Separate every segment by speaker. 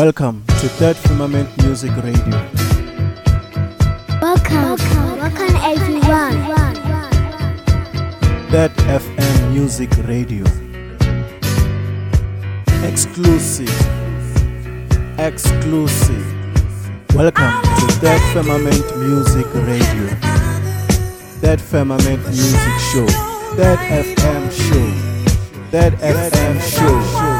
Speaker 1: Welcome to Third Firmament Music Radio.
Speaker 2: Welcome, welcome, welcome everyone.
Speaker 1: Third FM Music Radio. Exclusive, exclusive. Welcome to Third Firmament Music Radio. Third Firmament Music Show. Third FM Show. Third FM Show. Third FM show.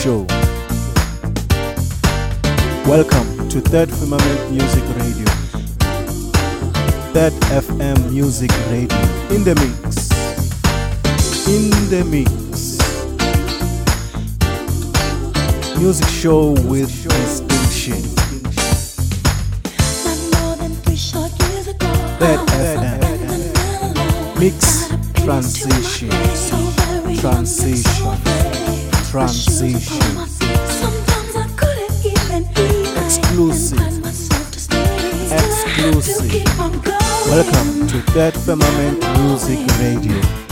Speaker 1: Show. Welcome to Third Firmament Music Radio. Third FM Music Radio. In the mix. In the mix. Music show with distinction. Third FM. Mix transition. Transition transition. Exclusive. Exclusive. Welcome to Third Firmament Music Radio.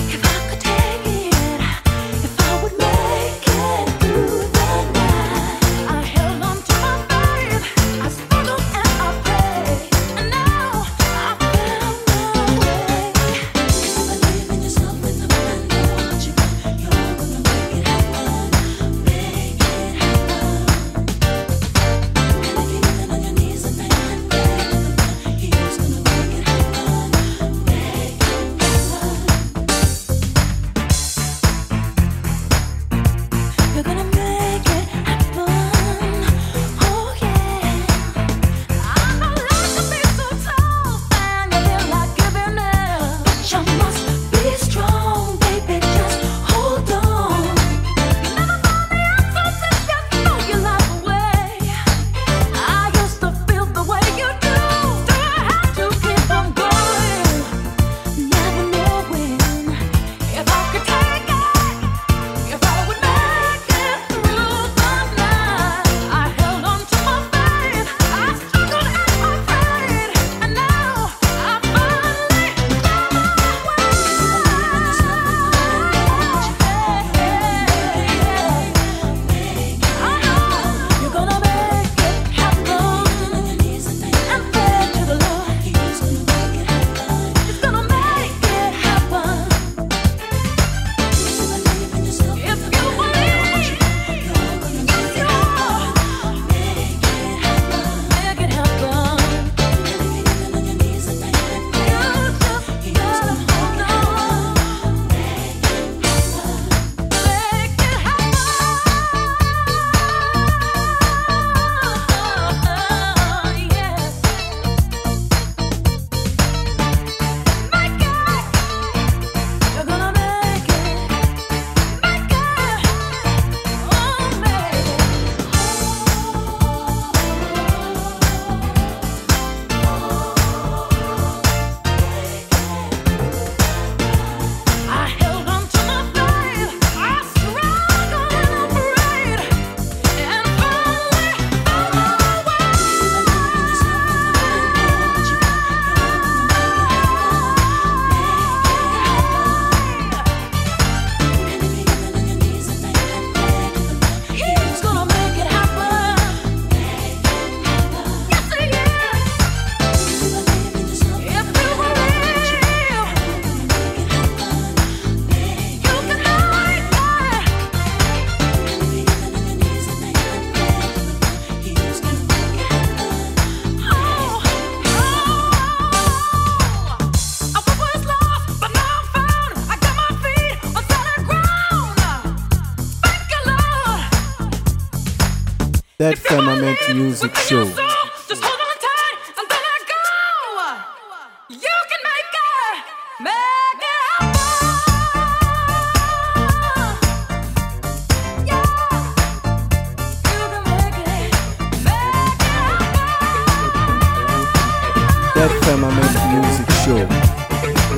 Speaker 3: It happen.
Speaker 4: Third Firmament Music Show.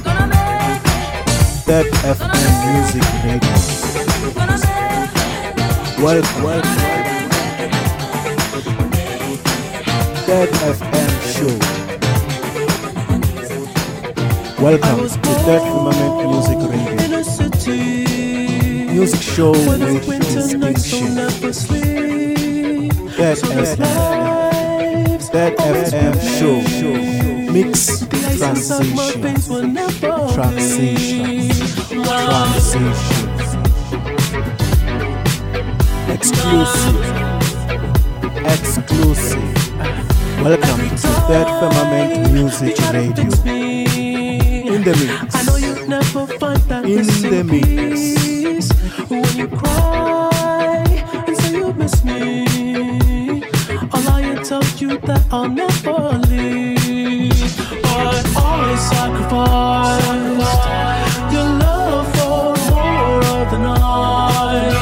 Speaker 3: Gonna make it,
Speaker 4: Third FM Music Radio.
Speaker 3: gonna make it.
Speaker 4: Welcome, Welcome to Third Firmament Music Radio.
Speaker 5: in a city
Speaker 4: Music show with
Speaker 5: winter nights don't
Speaker 4: distinction.
Speaker 5: ever sleep.
Speaker 4: That
Speaker 5: So this
Speaker 4: FM, that FM show. Mix
Speaker 5: The ice inside my veins will
Speaker 4: transition. Transition. Transition. Exclusive. Exclusive. Welcome to Third Firmament Music Radio. In the mix.
Speaker 5: I know you'd never find that
Speaker 4: In the mix.
Speaker 5: when you cry and say you miss me. I'll lie and tell you that I'll never leave, but always sacrifice your love for more of the night.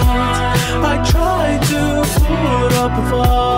Speaker 5: I try to put up a fight,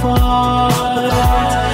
Speaker 5: to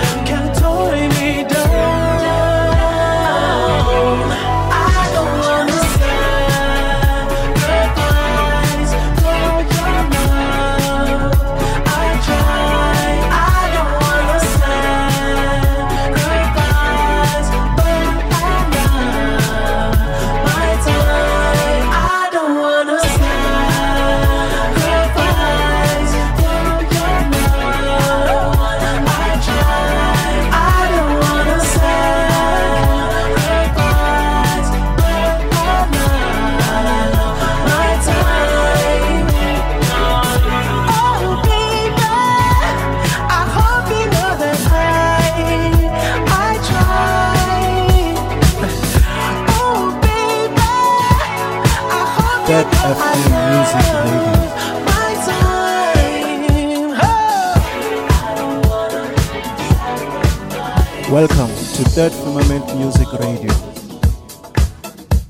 Speaker 4: to
Speaker 1: Third Firmament Music Radio.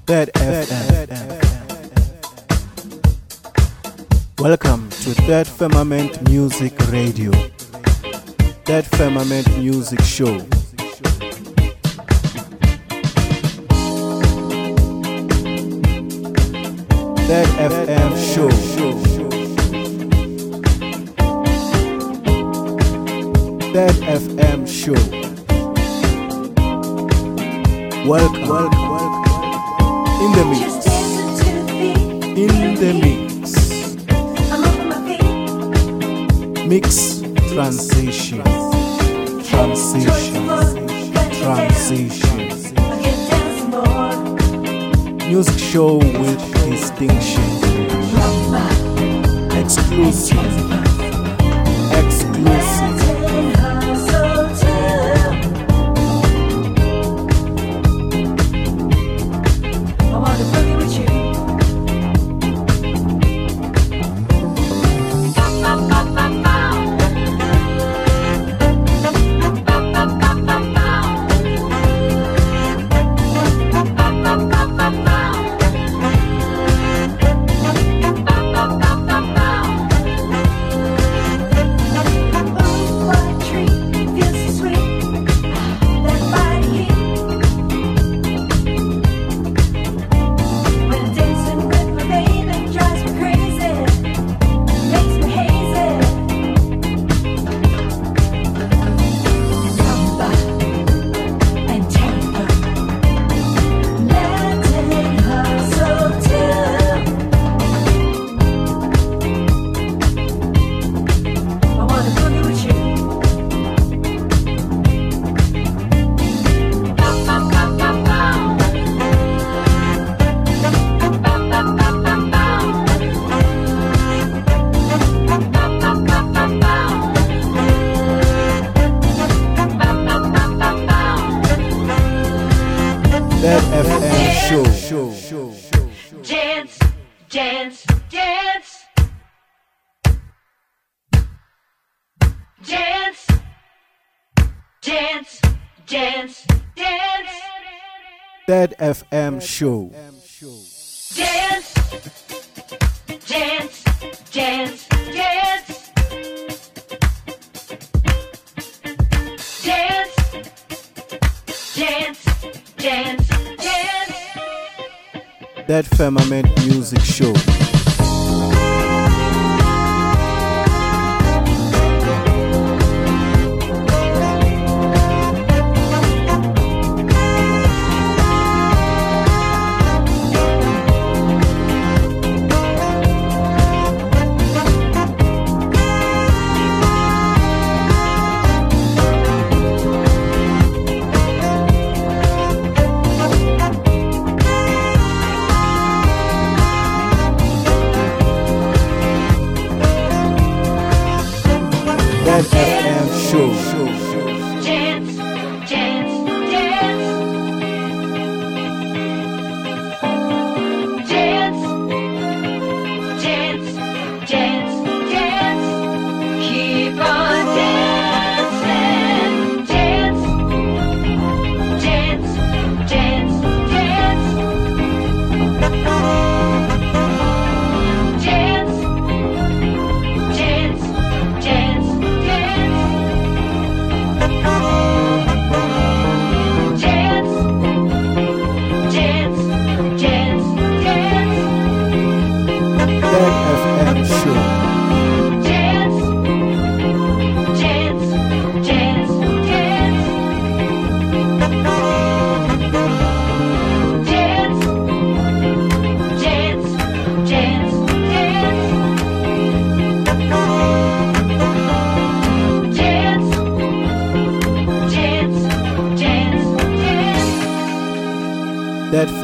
Speaker 1: Third FM. Welcome to Third Firmament Music Radio. Third Firmament Music Show. Third FM Show. Third FM Show. Welcome, welcome, welcome. In the mix, in the mix. Mix
Speaker 4: transition, transition, transition. Music show with distinction. Exclusive, exclusive.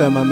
Speaker 4: FM.
Speaker 1: I'm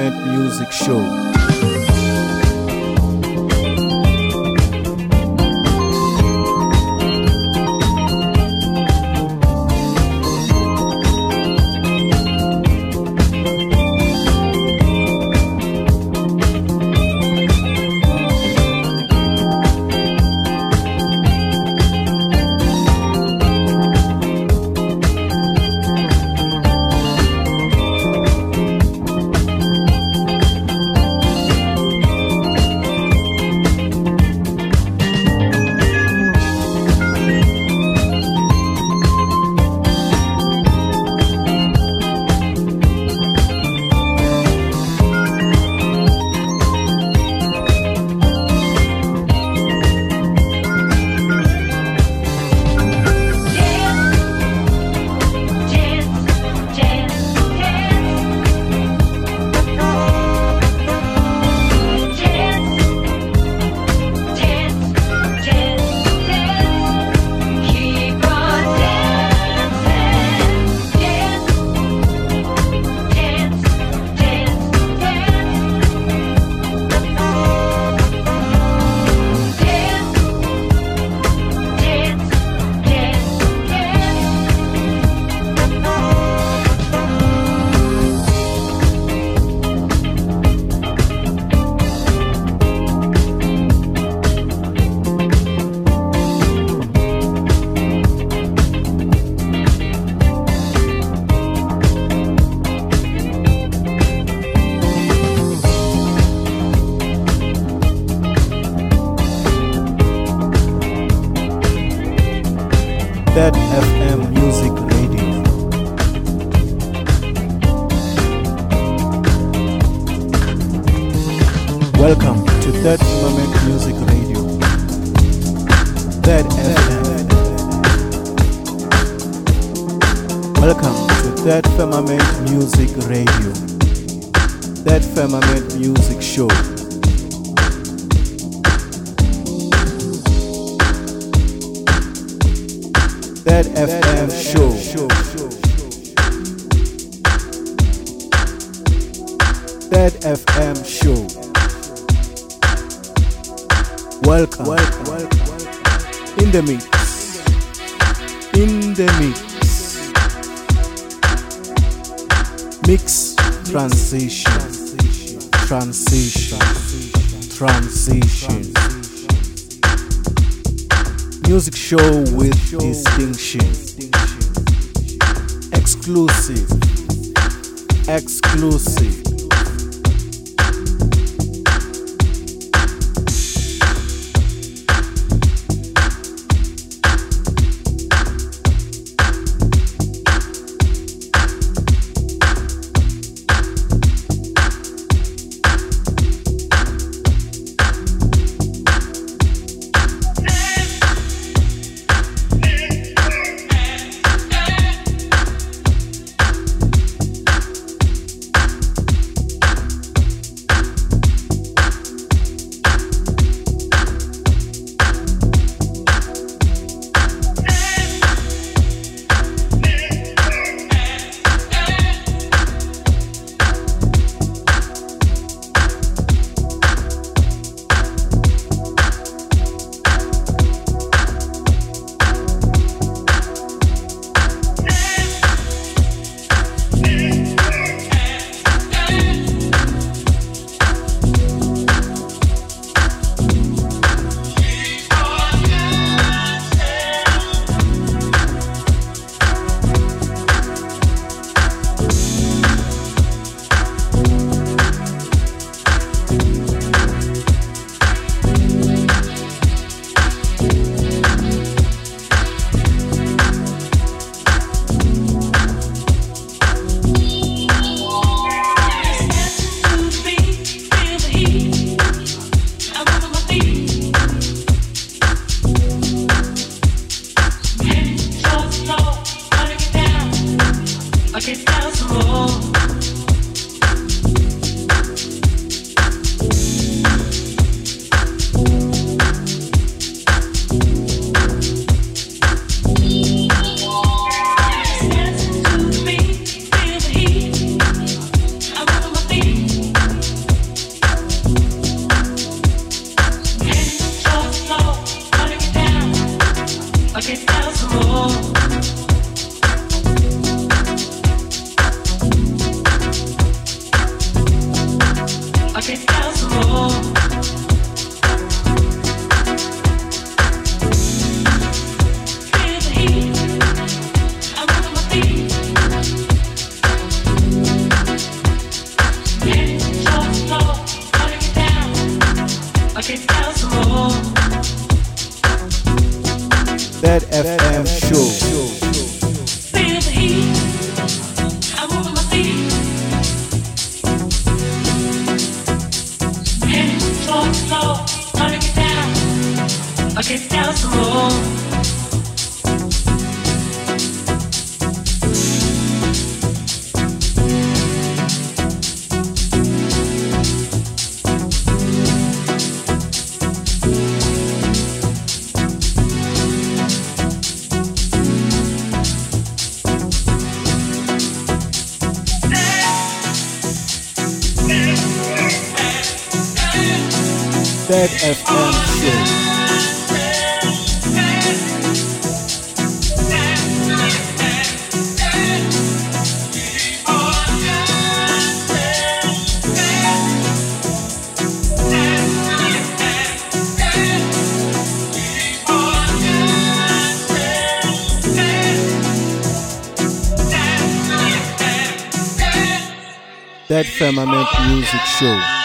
Speaker 4: Music Show.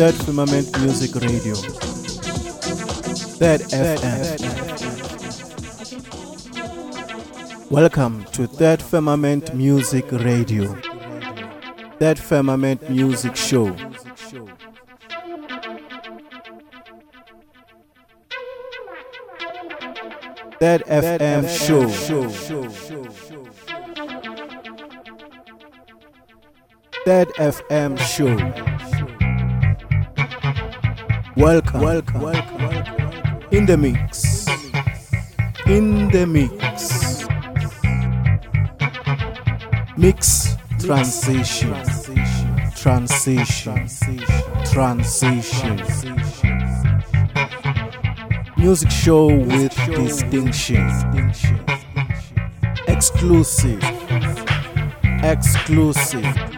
Speaker 4: Third Firmament Music Radio. Third FM. Welcome to Third Firmament Music Radio. Third Firmament Music Show. Third FM Show. Third FM Show. Welcome. Welcome. Welcome. In the mix. In the mix. Mix transition. Transition. Transition. Music show with distinction. Exclusive. Exclusive.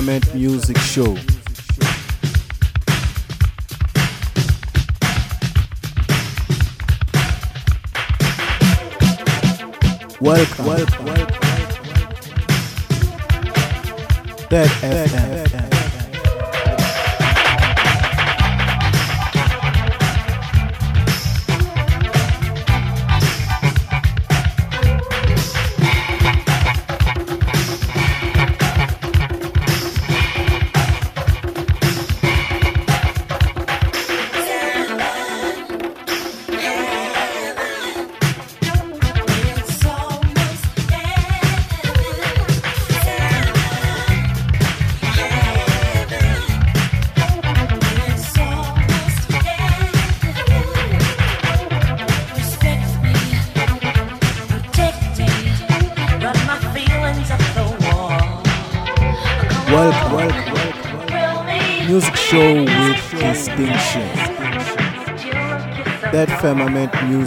Speaker 4: Firmament Music Show. Welcome. welcome. welcome. Dead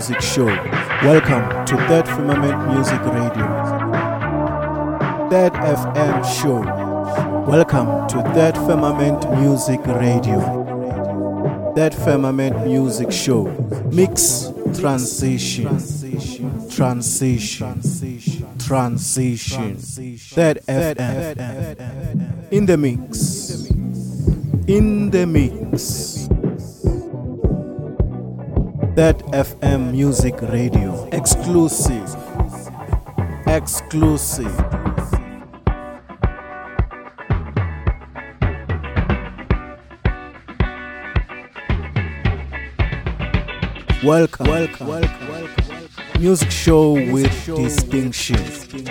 Speaker 4: Music Show. Welcome to Third Firmament Music Radio. Third FM Show. Welcome to Third Firmament Music Radio. Third Firmament Music Show. Mix transition. Transition. Transition. Transition. Third FM. In the mix. In the mix that FM Music Radio. Exclusive. Exclusive. Welcome. Welcome. Welcome. Welcome. Music show with distinction.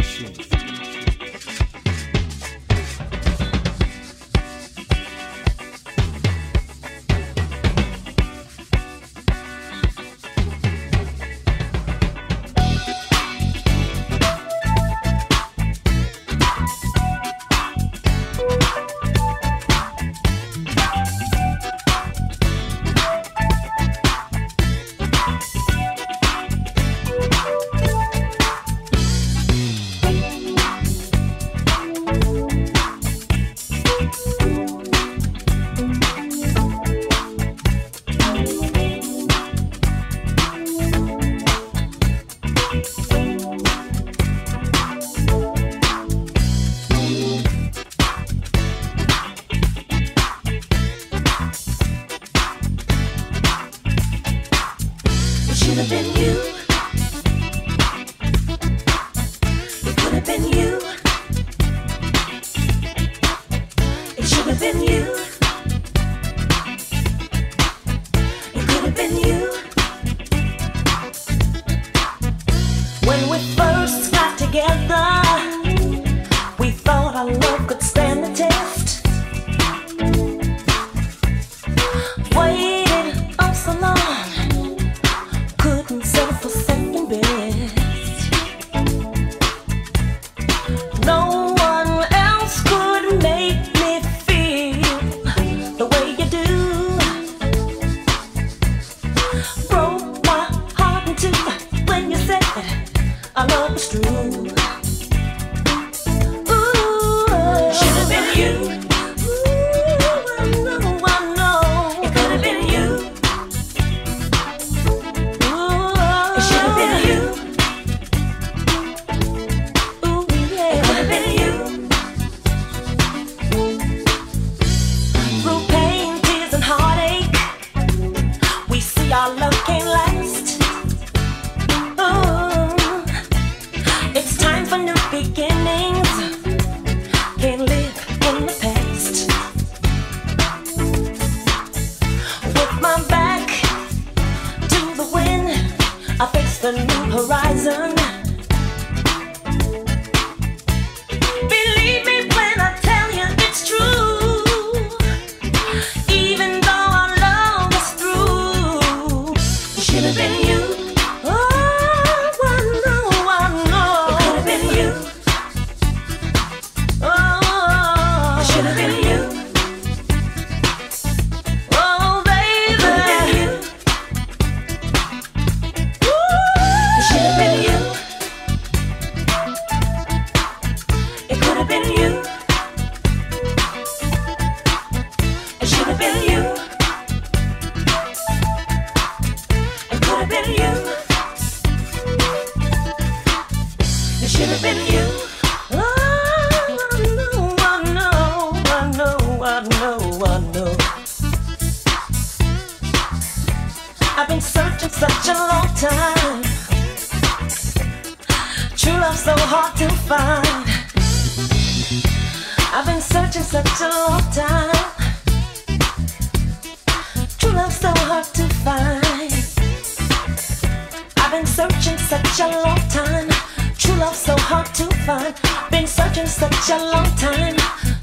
Speaker 6: Searching such a long time.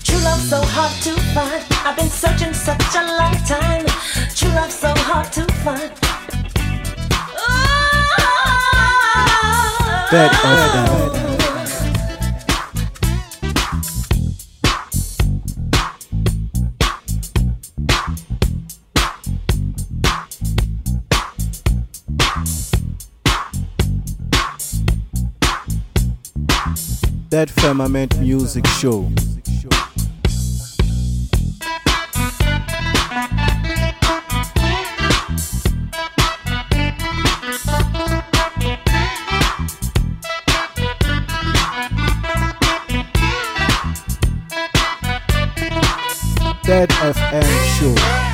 Speaker 6: True love so hard to find. I've been searching such a long time. True love so hard to find. Oh.
Speaker 4: Bad FM. Third Firmament Music Show. Third FM Show.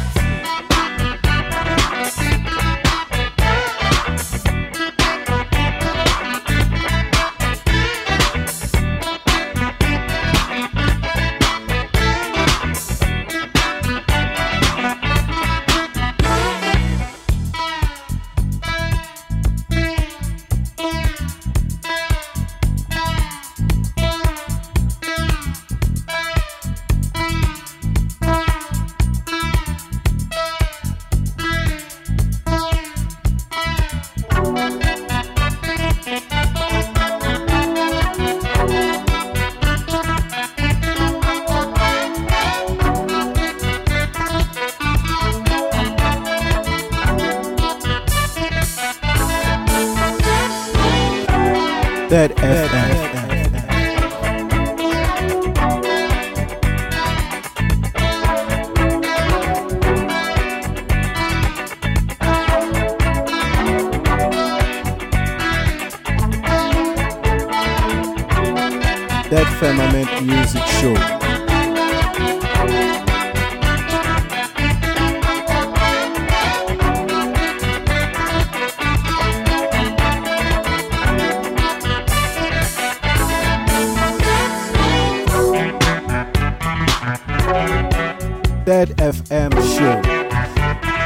Speaker 4: Third FM Show.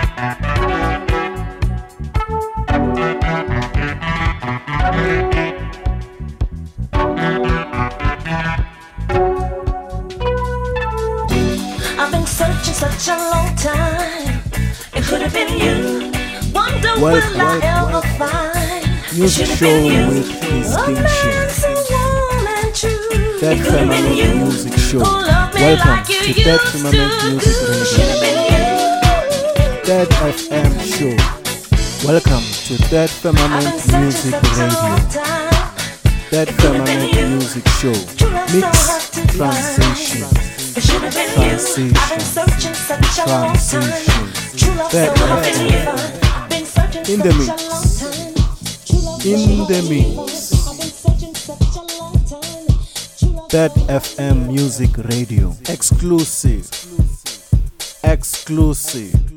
Speaker 6: I've been searching such a long time. It could have been you. Wonder will I ever find? It
Speaker 4: Music
Speaker 6: should have
Speaker 4: show
Speaker 6: been you.
Speaker 4: with distinction.
Speaker 6: So warm and true.
Speaker 4: That
Speaker 6: It could have been
Speaker 4: Firmament. Music Show.
Speaker 6: Who loved me
Speaker 4: Welcome to
Speaker 6: used
Speaker 4: Firmament Music. Radio.
Speaker 6: Should have been you.
Speaker 4: Third FM Show. Welcome to
Speaker 6: been
Speaker 4: Firmament Music
Speaker 6: such a long
Speaker 4: Radio. Third Firmament Music Show. Mix transition.
Speaker 6: It should have been you. I've been searching such a long time. True love
Speaker 4: That
Speaker 6: so hard to
Speaker 4: FM.
Speaker 6: find. Been searching
Speaker 4: In the mix.
Speaker 6: a long time. True love so
Speaker 4: In the mix.
Speaker 6: Third
Speaker 4: FM Music Radio. Exclusive. Exclusive.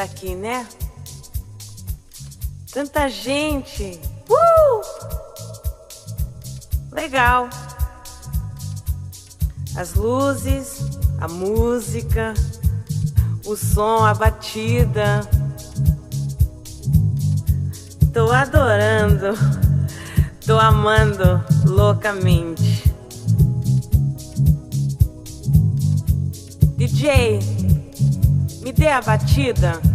Speaker 1: tá aqui, né? Tanta gente. Uh! Legal. As luzes, a música, o som, a batida. Tô adorando. Tô amando loucamente. DJ, me dê a batida.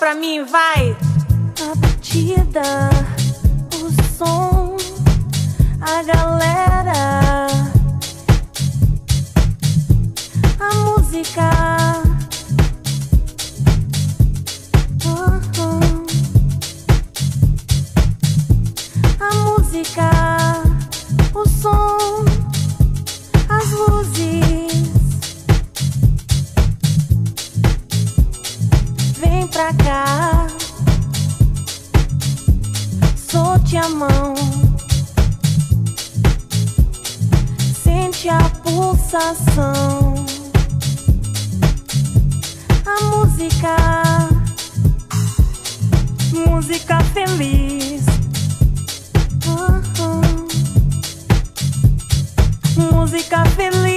Speaker 1: pra mim, vai! A batida, o som, a galera, a música. música feliz.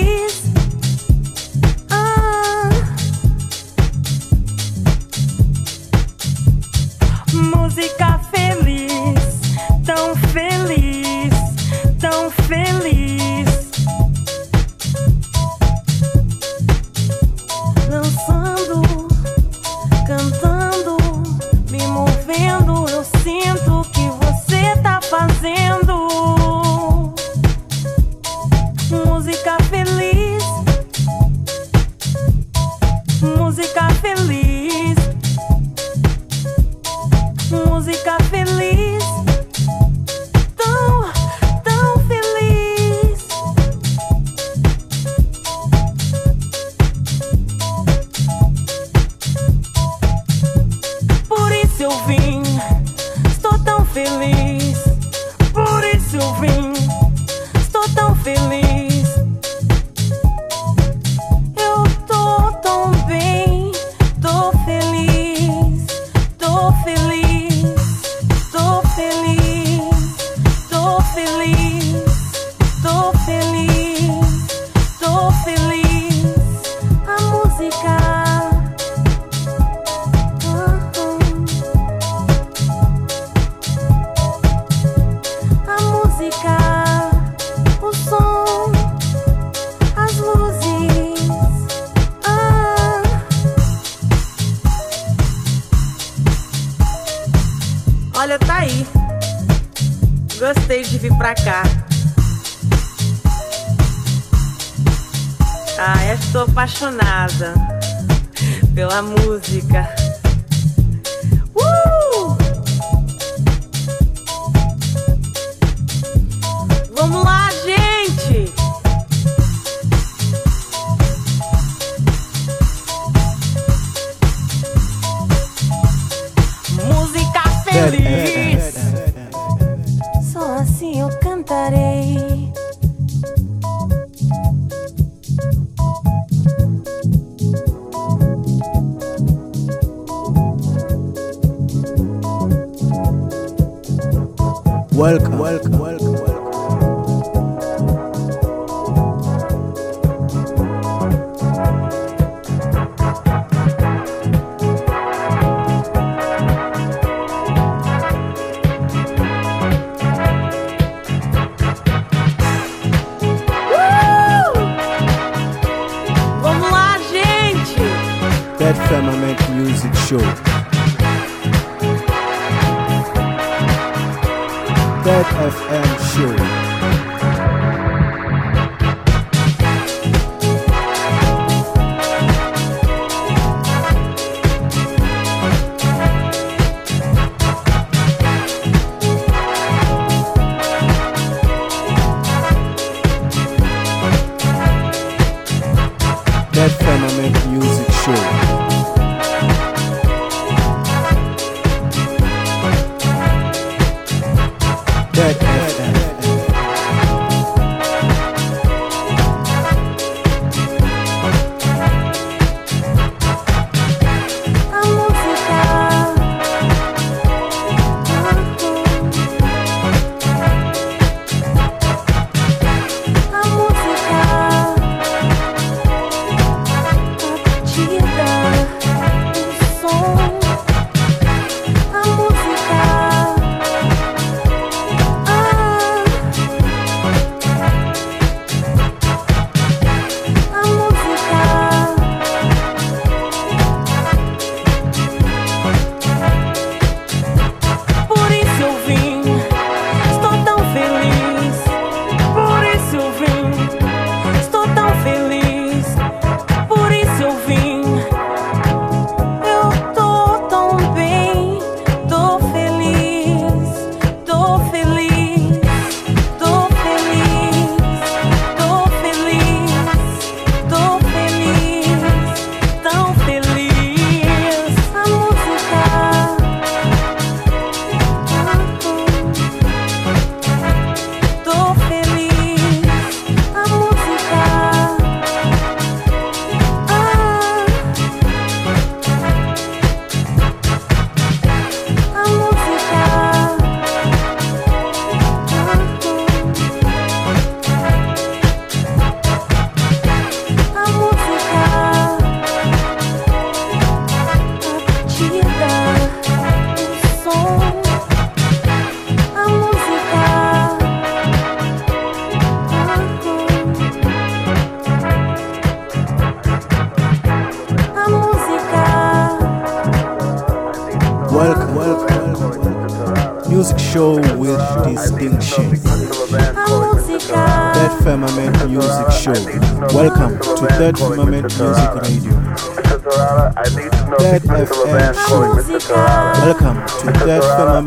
Speaker 4: welcome, welcome.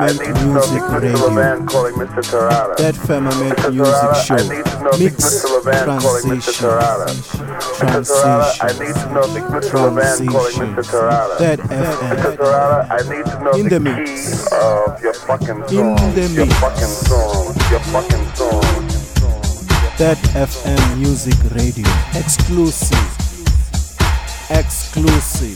Speaker 4: Firmament Music Radio. Third Firmament Music Show. Mix transition. Transition. Transition. Third FM. In the mix. In the mix. Third FM Music Radio. Exclusive. Exclusive.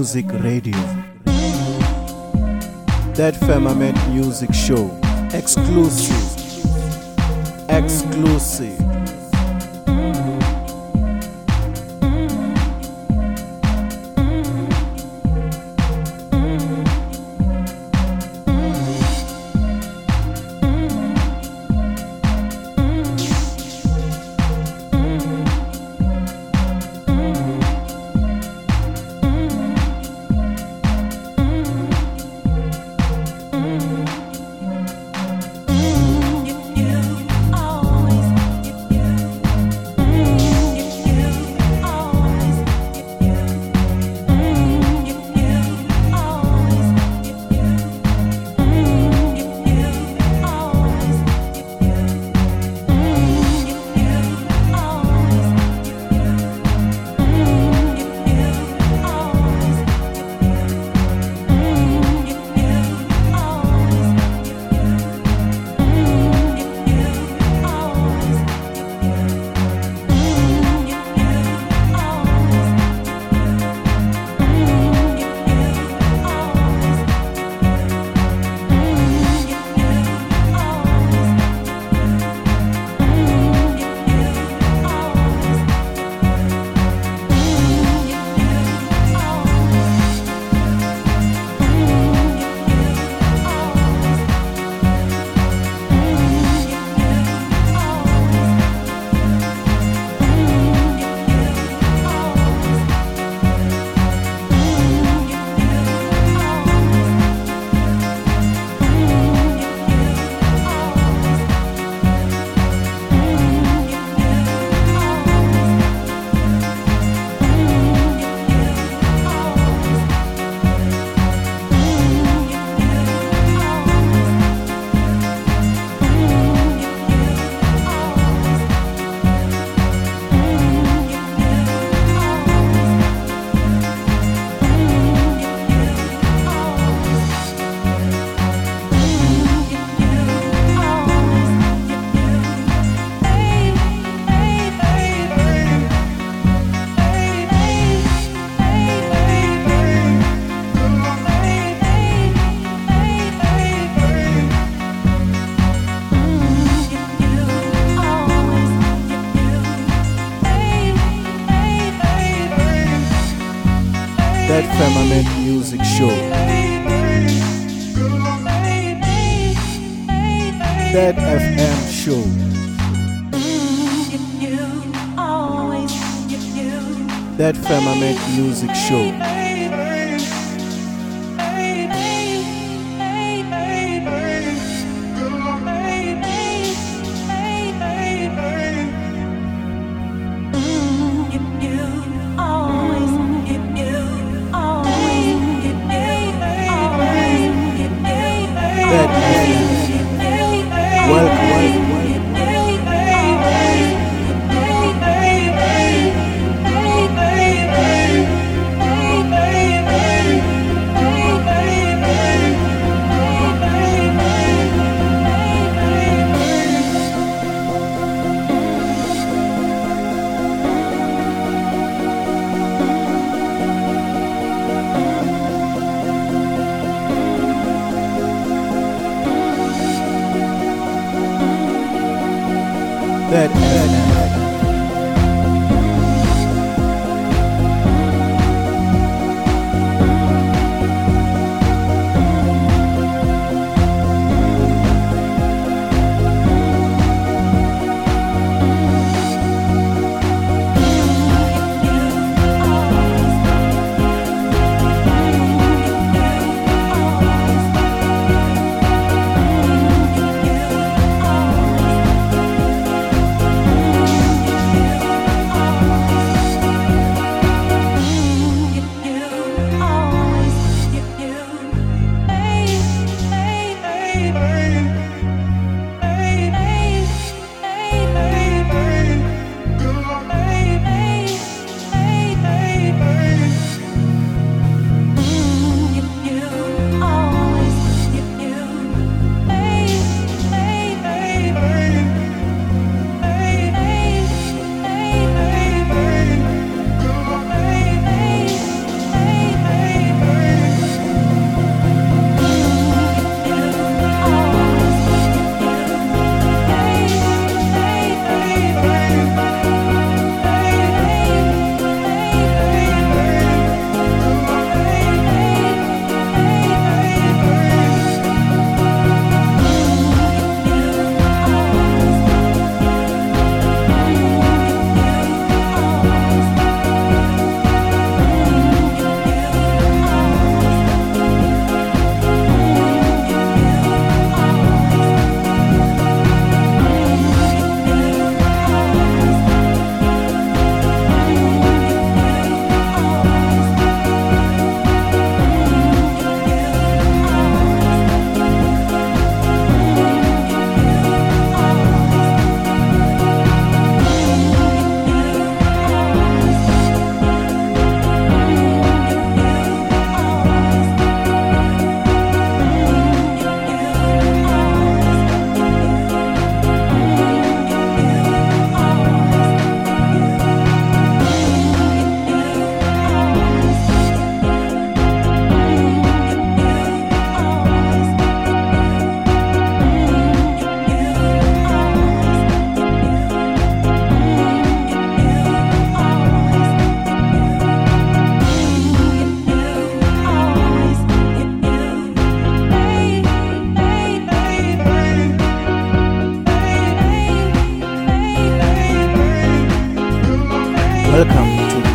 Speaker 4: Music radio. Third firmament music show. Exclusive. Exclusive. FM show. That Fema Music Show.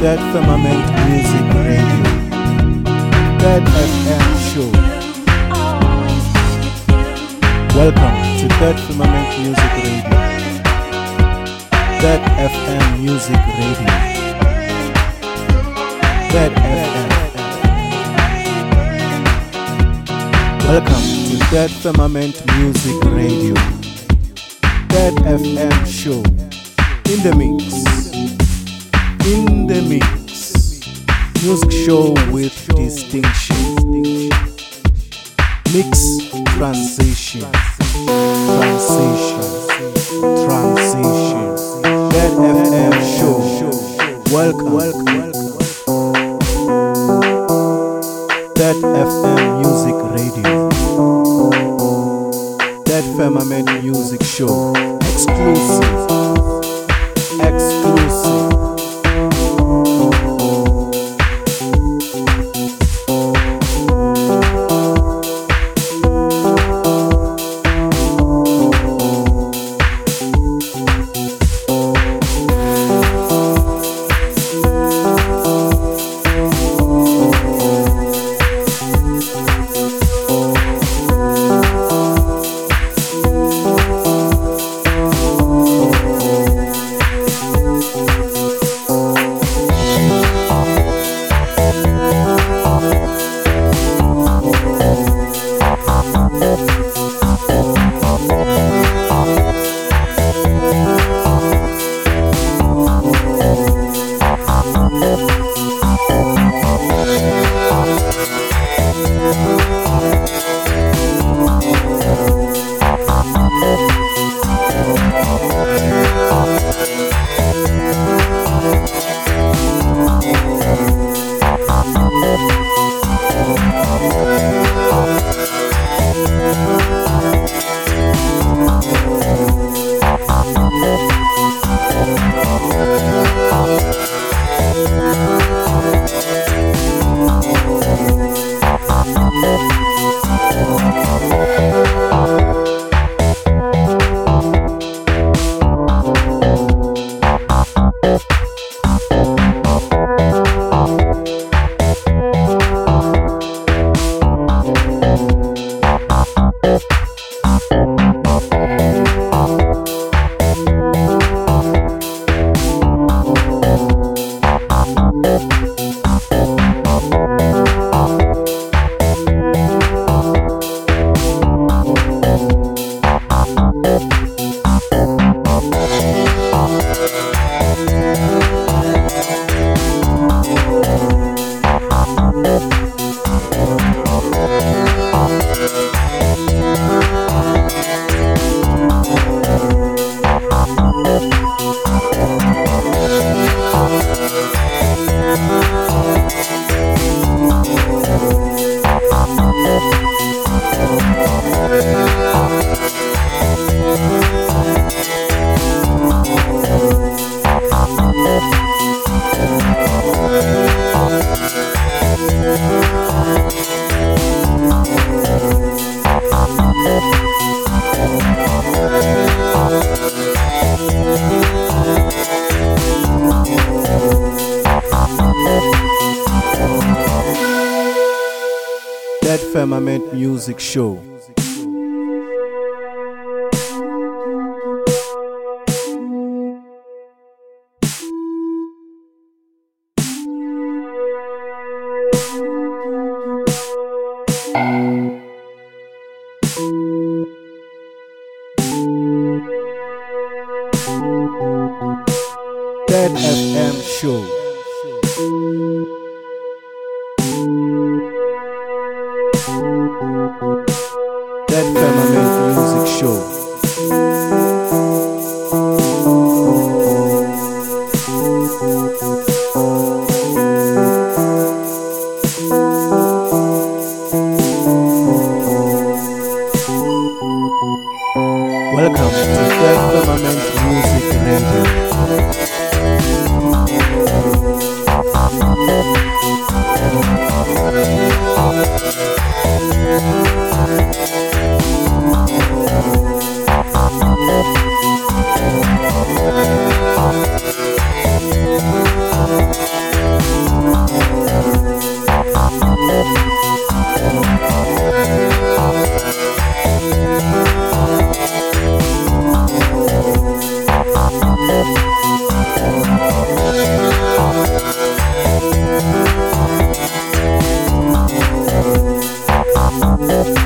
Speaker 4: that familiar. welcome, welcome, welcome. Third FM Music Radio. Third Firmament Music Show. Exclusive. Welcome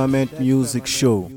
Speaker 4: Firmament Music Show.